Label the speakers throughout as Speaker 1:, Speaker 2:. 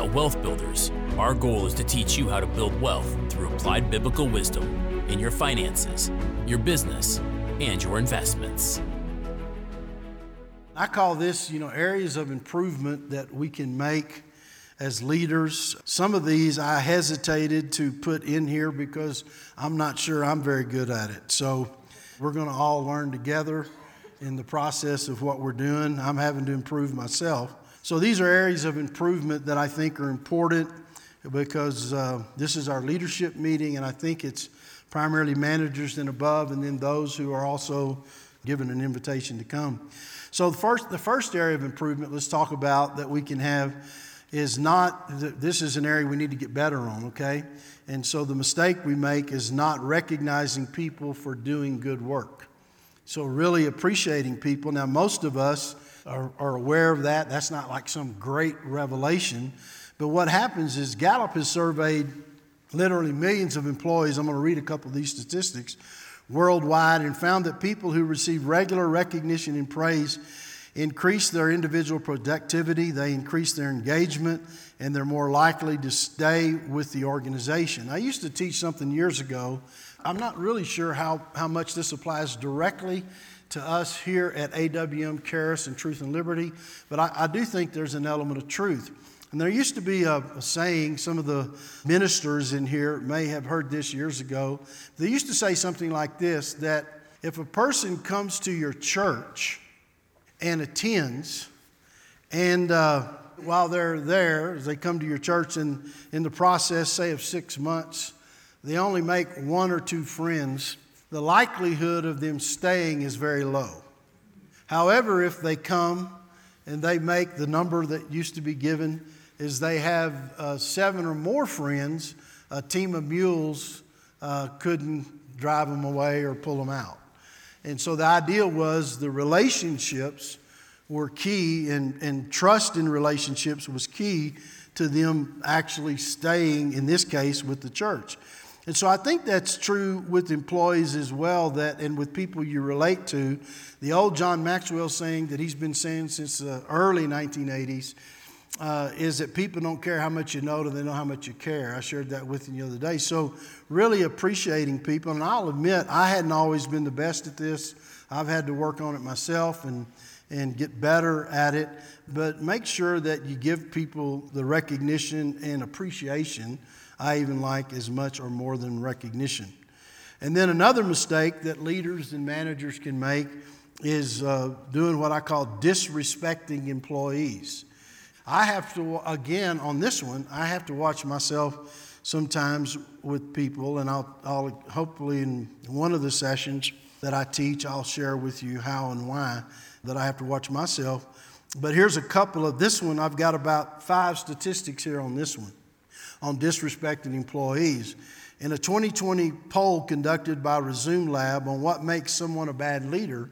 Speaker 1: At Wealth Builders, our goal is to teach you how to build wealth through applied biblical wisdom in your finances, your business, and your investments.
Speaker 2: I call this, you know, areas of improvement that we can make as leaders. Some of these I hesitated to put in here because I'm not sure I'm very good at it. So we're going to all learn together in the process of what we're doing. I'm having to improve myself. So these are areas of improvement that I think are important because uh, this is our leadership meeting, and I think it's primarily managers and above, and then those who are also given an invitation to come. So the first, the first area of improvement, let's talk about that we can have is not, this is an area we need to get better on, okay? And so the mistake we make is not recognizing people for doing good work. So, really appreciating people. Now, most of us are, are aware of that. That's not like some great revelation. But what happens is Gallup has surveyed literally millions of employees. I'm going to read a couple of these statistics worldwide and found that people who receive regular recognition and praise increase their individual productivity, they increase their engagement, and they're more likely to stay with the organization. I used to teach something years ago. I'm not really sure how, how much this applies directly to us here at AWM, Charis, and Truth and Liberty, but I, I do think there's an element of truth. And there used to be a, a, saying, some of the ministers in here may have heard this years ago. They used to say something like this that if a person comes to your church and attends, and uh, while they're there, as they come to your church, and in the process, say, of six months, they only make one or two friends, the likelihood of them staying is very low. However, if they come and they make the number that used to be given, is they have uh, seven or more friends, a team of mules uh, couldn't drive them away or pull them out. And so the idea was the relationships were key, and, and trust in relationships was key to them actually staying, in this case, with the church. And so I think that's true with employees as well, that and with people you relate to. The old John Maxwell saying that he's been saying since the early 1980s uh, is that people don't care how much you know till they know how much you care. I shared that with you the other day. So, really appreciating people. And I'll admit, I hadn't always been the best at this. I've had to work on it myself and, and get better at it. But make sure that you give people the recognition and appreciation. I even like as much or more than recognition. And then another mistake that leaders and managers can make is uh, doing what I call disrespecting employees. I have to, again, on this one, I have to watch myself sometimes with people, and I'll, I'll hopefully in one of the sessions that I teach, I'll share with you how and why that I have to watch myself. But here's a couple of this one. I've got about five statistics here on this one on disrespecting employees. In a 2020 poll conducted by Resume Lab on what makes someone a bad leader,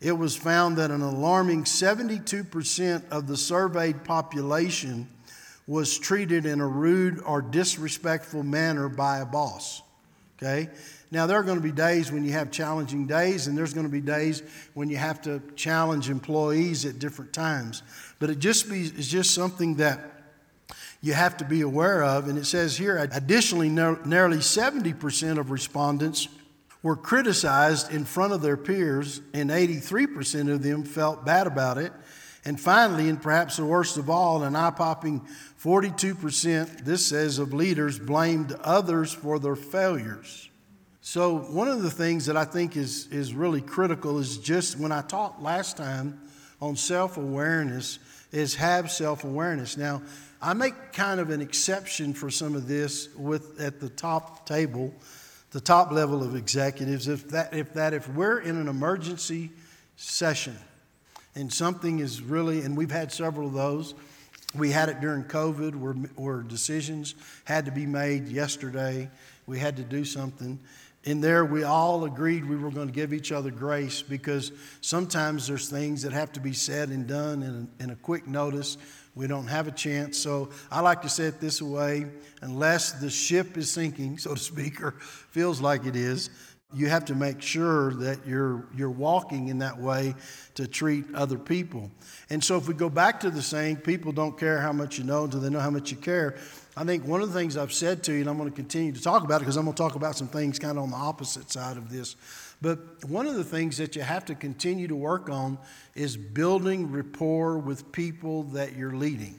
Speaker 2: it was found that an alarming 72% of the surveyed population was treated in a rude or disrespectful manner by a boss. Okay? Now, there are going to be days when you have challenging days, and there's going to be days when you have to challenge employees at different times. But it just be, it's just something that you have to be aware of. And it says here additionally, nearly 70% of respondents were criticized in front of their peers, and 83% of them felt bad about it. And finally, and perhaps the worst of all, an eye popping 42%, this says, of leaders blamed others for their failures. So, one of the things that I think is, is really critical is just when I talked last time on self awareness, is have self awareness. Now, I make kind of an exception for some of this with at the top table the top level of executives, if that, if that, if we're in an emergency session and something is really, and we've had several of those, We had it during COVID where, where decisions had to be made yesterday. We had to do something. In there, we all agreed we were going to give each other grace because sometimes there's things that have to be said and done in in a quick notice. We don't have a chance. So I like to say it this way unless the ship is sinking, so to speak, or feels like it is, you have to make sure that you're, you're walking in that way to treat other people. And so if we go back to the saying, people don't care how much you know until they know how much you care. I think one of the things I've said to you, and I'm going to continue to talk about it because I'm going to talk about some things kind of on the opposite side of this. But one of the things that you have to continue to work on is building rapport with people that you're leading.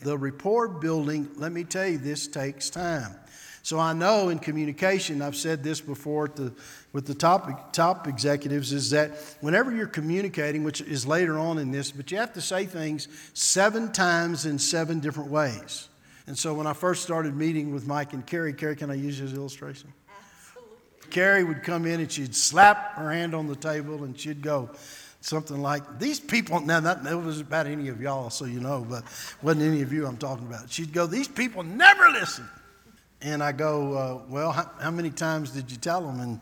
Speaker 2: The rapport building, let me tell you, this takes time. So I know in communication, I've said this before the, with the top, top executives, is that whenever you're communicating, which is later on in this, but you have to say things seven times in seven different ways. And so when I first started meeting with Mike and Carrie, Carrie, can I use his illustration? Absolutely. Carrie would come in and she'd slap her hand on the table and she'd go, something like these people now that, that was about any of y'all so you know but wasn't any of you i'm talking about she'd go these people never listen and I go, uh, Well, how, how, many times did you tell them? And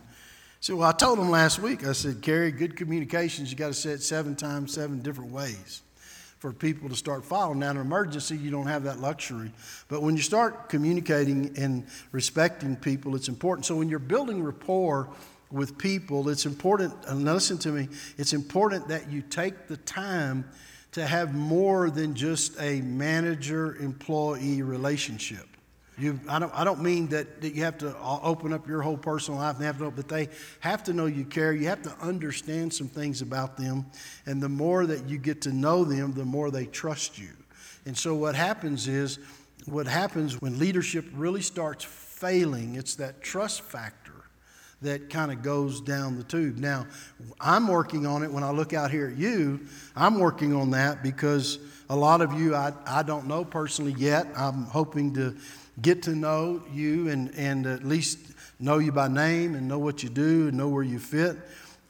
Speaker 2: she said, Well, I told them last week. I said, Carrie, good communications, you got to say it seven times, seven different ways for people to start following. Now, in an emergency, you don't have that luxury. But when you start communicating and respecting people, it's important. So when you're building rapport, with people, it's important, uh, and listen to me, it's important that you take the time to have more than just a manager employee relationship. You, I, don't, I don't mean that, that you have to uh, open up your whole personal life and have to know, but they have to know you care. You have to understand some things about them. And the more that you get to know them, the more they trust you. And so what happens is, what happens when leadership really starts failing, it's that trust factor that kind of goes down the tube. Now, I'm working on it when I look out here at you. I'm working on that because a lot of you I, I don't know personally yet. I'm hoping to get to know you and, and at least know you by name and know what you do and know where you fit.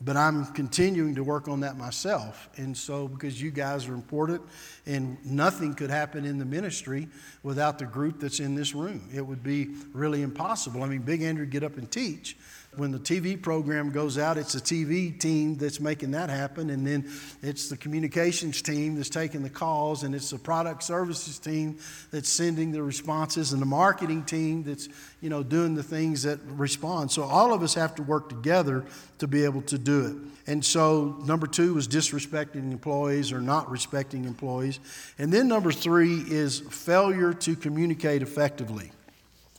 Speaker 2: But I'm continuing to work on that myself. And so, because you guys are important, and nothing could happen in the ministry without the group that's in this room. It would be really impossible. I mean, Big Andrew get up and teach, when the TV program goes out, it's the TV team that's making that happen, and then it's the communications team that's taking the calls, and it's the product services team that's sending the responses, and the marketing team that's you know doing the things that respond. So all of us have to work together to be able to do it. And so number two is disrespecting employees or not respecting employees, and then number three is failure to communicate effectively.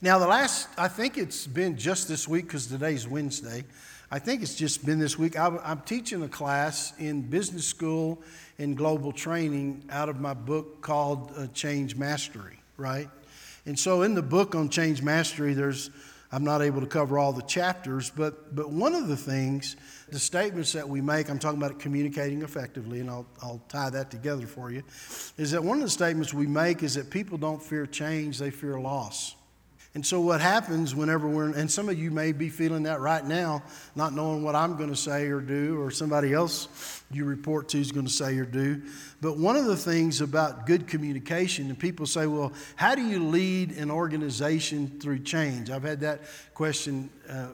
Speaker 2: Now, the last, I think it's been just this week because today's Wednesday. I think it's just been this week. I'm teaching a class in business school and global training out of my book called uh, Change Mastery, right? And so in the book on Change Mastery, there's, I'm not able to cover all the chapters, but, but one of the things, the statements that we make, I'm talking about communicating effectively, and I'll, I'll tie that together for you, is that one of the statements we make is that people don't fear change, they fear loss. And so, what happens whenever we're, and some of you may be feeling that right now, not knowing what I'm going to say or do, or somebody else you report to is going to say or do. But one of the things about good communication, and people say, well, how do you lead an organization through change? I've had that question. Uh,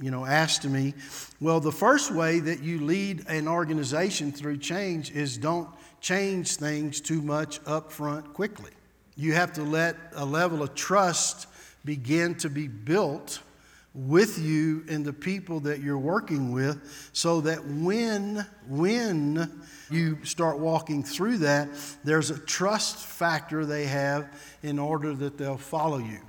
Speaker 2: you know, asked to me, well, the first way that you lead an organization through change is don't change things too much up front quickly. You have to let a level of trust begin to be built with you and the people that you're working with so that when when you start walking through that there's a trust factor they have in order that they'll follow you.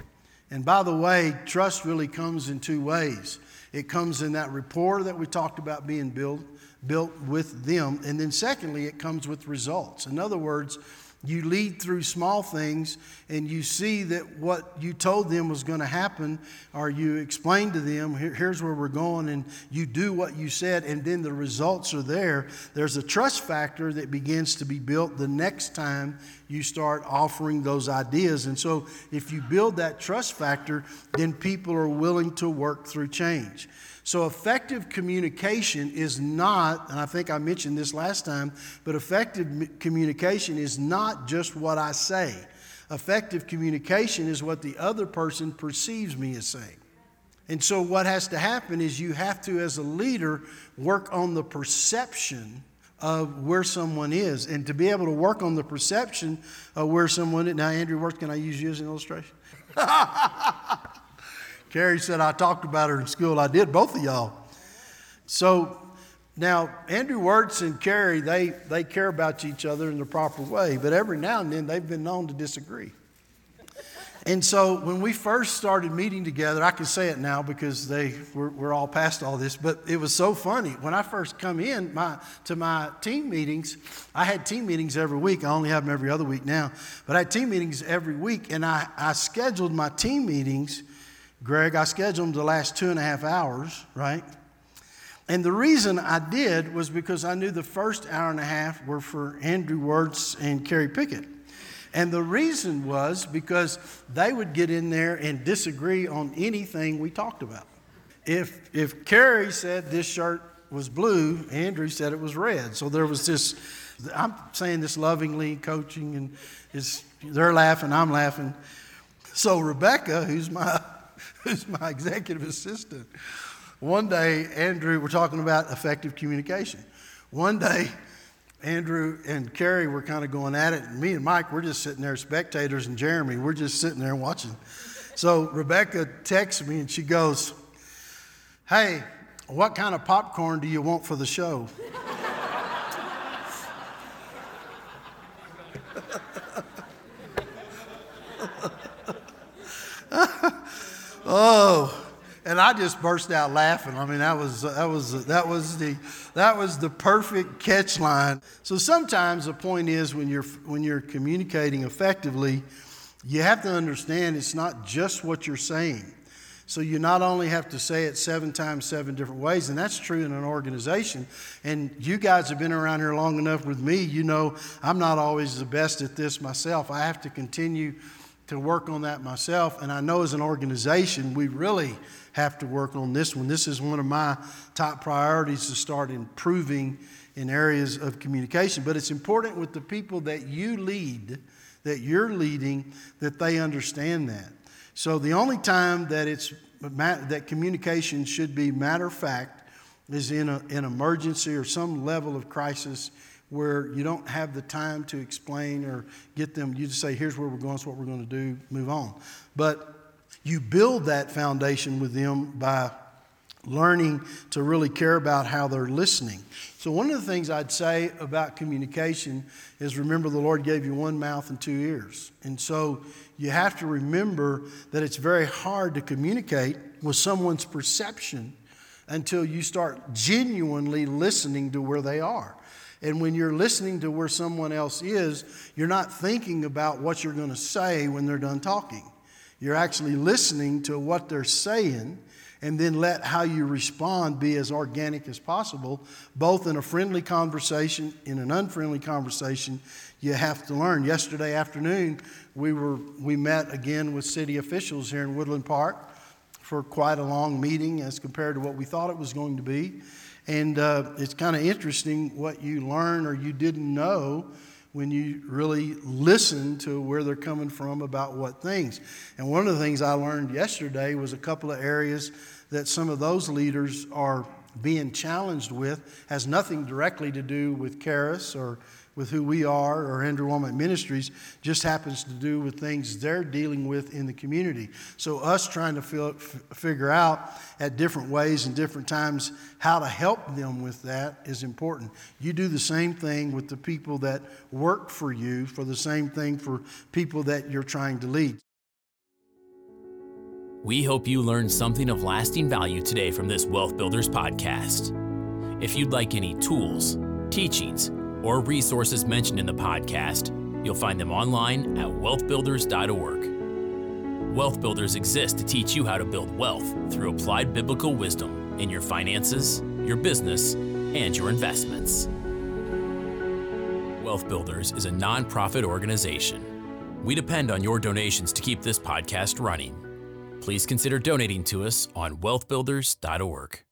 Speaker 2: And by the way trust really comes in two ways. It comes in that rapport that we talked about being built built with them and then secondly it comes with results. In other words you lead through small things and you see that what you told them was going to happen, or you explain to them, Here, here's where we're going, and you do what you said, and then the results are there. There's a trust factor that begins to be built the next time you start offering those ideas. And so, if you build that trust factor, then people are willing to work through change. So, effective communication is not, and I think I mentioned this last time, but effective communication is not just what I say. Effective communication is what the other person perceives me as saying. And so, what has to happen is you have to, as a leader, work on the perception of where someone is. And to be able to work on the perception of where someone is. Now, Andrew, where can I use you as an illustration? Carrie said I talked about her in school. I did, both of y'all. So now, Andrew Wirtz and Carrie, they, they care about each other in the proper way, but every now and then they've been known to disagree. And so when we first started meeting together, I can say it now because they we're, we're, all past all this, but it was so funny. When I first come in my, to my team meetings, I had team meetings every week. I only have them every other week now, but I had team meetings every week, and I, I scheduled my team meetings, Greg, I scheduled them to last two and a half hours, right? And the reason I did was because I knew the first hour and a half were for Andrew Wirtz and Carrie Pickett. And the reason was because they would get in there and disagree on anything we talked about. If, if Carrie said this shirt was blue, Andrew said it was red. So there was this, I'm saying this lovingly, coaching, and is they're laughing, I'm laughing. So Rebecca, who's my, who's my executive assistant, one day, Andrew, we're talking about effective communication. One day, Andrew and Carrie were kind of going at it, and me and Mike, we're just sitting there, spectators, and Jeremy, we're just sitting there watching. So Rebecca texts me and she goes, Hey, what kind of popcorn do you want for the show? oh, and I just burst out laughing. I mean, that was that was that was the that was the perfect catch line. So sometimes the point is when you're when you're communicating effectively, you have to understand it's not just what you're saying. So you not only have to say it seven times, seven different ways, and that's true in an organization. And you guys have been around here long enough with me. You know I'm not always the best at this myself. I have to continue to work on that myself. And I know as an organization, we really have to work on this one. This is one of my top priorities to start improving in areas of communication. But it's important with the people that you lead, that you're leading, that they understand that. So the only time that it's that communication should be matter of fact is in a, an emergency or some level of crisis where you don't have the time to explain or get them. You just say, "Here's where we're going. That's what we're going to do. Move on." But you build that foundation with them by learning to really care about how they're listening. So, one of the things I'd say about communication is remember the Lord gave you one mouth and two ears. And so, you have to remember that it's very hard to communicate with someone's perception until you start genuinely listening to where they are. And when you're listening to where someone else is, you're not thinking about what you're going to say when they're done talking. You're actually listening to what they're saying and then let how you respond be as organic as possible, both in a friendly conversation, in an unfriendly conversation. You have to learn. Yesterday afternoon, we, were, we met again with city officials here in Woodland Park for quite a long meeting as compared to what we thought it was going to be. And uh, it's kind of interesting what you learn or you didn't know when you really listen to where they're coming from about what things. And one of the things I learned yesterday was a couple of areas that some of those leaders are being challenged with has nothing directly to do with Charis or with who we are or Andrew Wommack Ministries just happens to do with things they're dealing with in the community. So, us trying to feel, f- figure out at different ways and different times how to help them with that is important. You do the same thing with the people that work for you, for the same thing for people that you're trying to lead.
Speaker 1: We hope you learned something of lasting value today from this Wealth Builders podcast. If you'd like any tools, teachings, or resources mentioned in the podcast, you'll find them online at wealthbuilders.org. Wealth Builders exists to teach you how to build wealth through applied biblical wisdom in your finances, your business, and your investments. Wealth Builders is a nonprofit organization. We depend on your donations to keep this podcast running. Please consider donating to us on wealthbuilders.org.